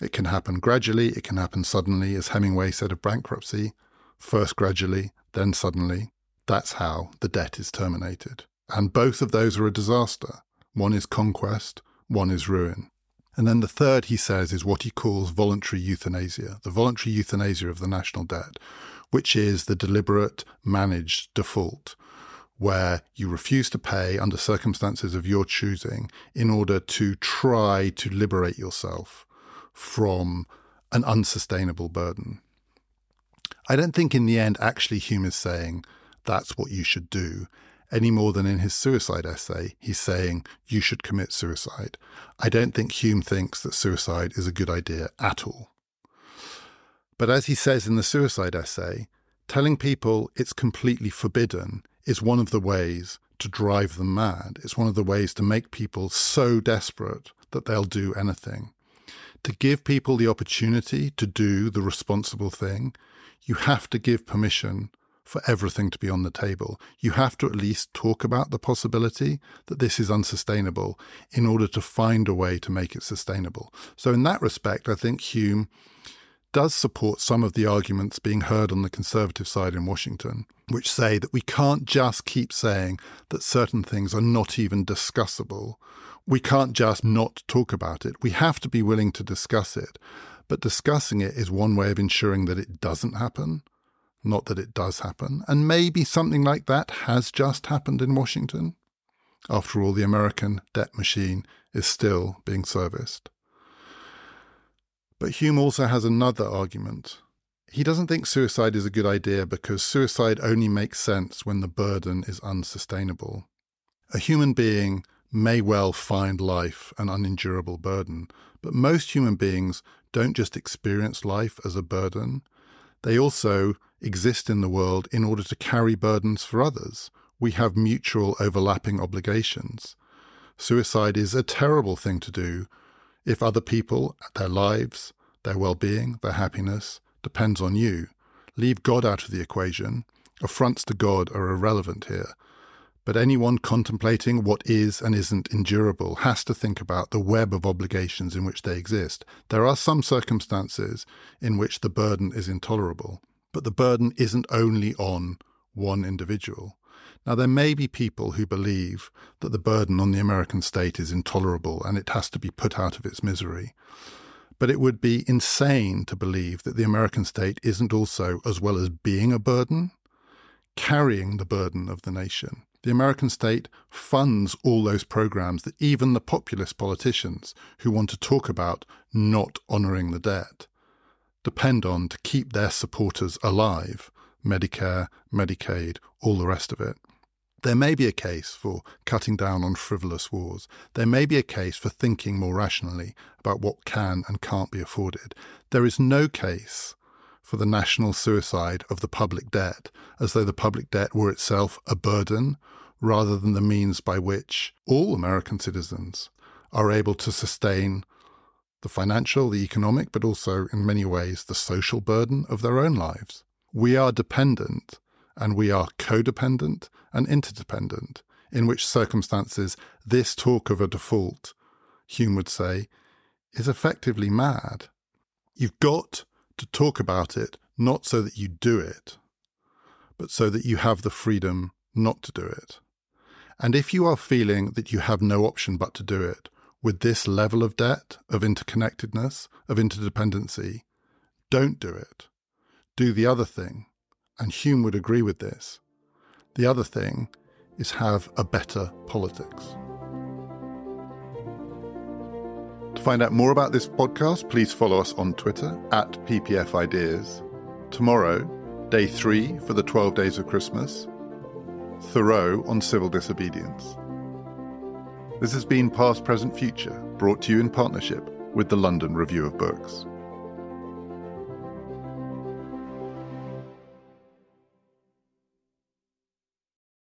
It can happen gradually, it can happen suddenly, as Hemingway said of bankruptcy first gradually, then suddenly. That's how the debt is terminated. And both of those are a disaster. One is conquest, one is ruin. And then the third, he says, is what he calls voluntary euthanasia, the voluntary euthanasia of the national debt, which is the deliberate, managed default, where you refuse to pay under circumstances of your choosing in order to try to liberate yourself from an unsustainable burden. I don't think in the end, actually, Hume is saying that's what you should do any more than in his suicide essay, he's saying you should commit suicide. I don't think Hume thinks that suicide is a good idea at all. But as he says in the suicide essay, telling people it's completely forbidden is one of the ways to drive them mad. It's one of the ways to make people so desperate that they'll do anything. To give people the opportunity to do the responsible thing, you have to give permission for everything to be on the table. You have to at least talk about the possibility that this is unsustainable in order to find a way to make it sustainable. So, in that respect, I think Hume does support some of the arguments being heard on the conservative side in Washington, which say that we can't just keep saying that certain things are not even discussable. We can't just not talk about it. We have to be willing to discuss it. But discussing it is one way of ensuring that it doesn't happen not that it does happen. And maybe something like that has just happened in Washington. After all, the American debt machine is still being serviced. But Hume also has another argument. He doesn't think suicide is a good idea because suicide only makes sense when the burden is unsustainable. A human being may well find life an unendurable burden, but most human beings don't just experience life as a burden, they also exist in the world in order to carry burdens for others. We have mutual overlapping obligations. Suicide is a terrible thing to do if other people, their lives, their well being, their happiness depends on you. Leave God out of the equation. Affronts to God are irrelevant here. But anyone contemplating what is and isn't endurable has to think about the web of obligations in which they exist. There are some circumstances in which the burden is intolerable. But the burden isn't only on one individual. Now, there may be people who believe that the burden on the American state is intolerable and it has to be put out of its misery. But it would be insane to believe that the American state isn't also, as well as being a burden, carrying the burden of the nation. The American state funds all those programs that even the populist politicians who want to talk about not honouring the debt depend on to keep their supporters alive Medicare, Medicaid, all the rest of it. There may be a case for cutting down on frivolous wars. There may be a case for thinking more rationally about what can and can't be afforded. There is no case for the national suicide of the public debt, as though the public debt were itself a burden rather than the means by which all American citizens are able to sustain the financial, the economic, but also in many ways the social burden of their own lives. We are dependent and we are codependent and interdependent, in which circumstances this talk of a default, Hume would say, is effectively mad. You've got to talk about it not so that you do it, but so that you have the freedom not to do it. And if you are feeling that you have no option but to do it, with this level of debt, of interconnectedness, of interdependency, don't do it. Do the other thing. And Hume would agree with this. The other thing is have a better politics. To find out more about this podcast, please follow us on Twitter at PPF Ideas. Tomorrow, day three for the 12 days of Christmas, Thoreau on civil disobedience. This has been Past, Present, Future, brought to you in partnership with the London Review of Books.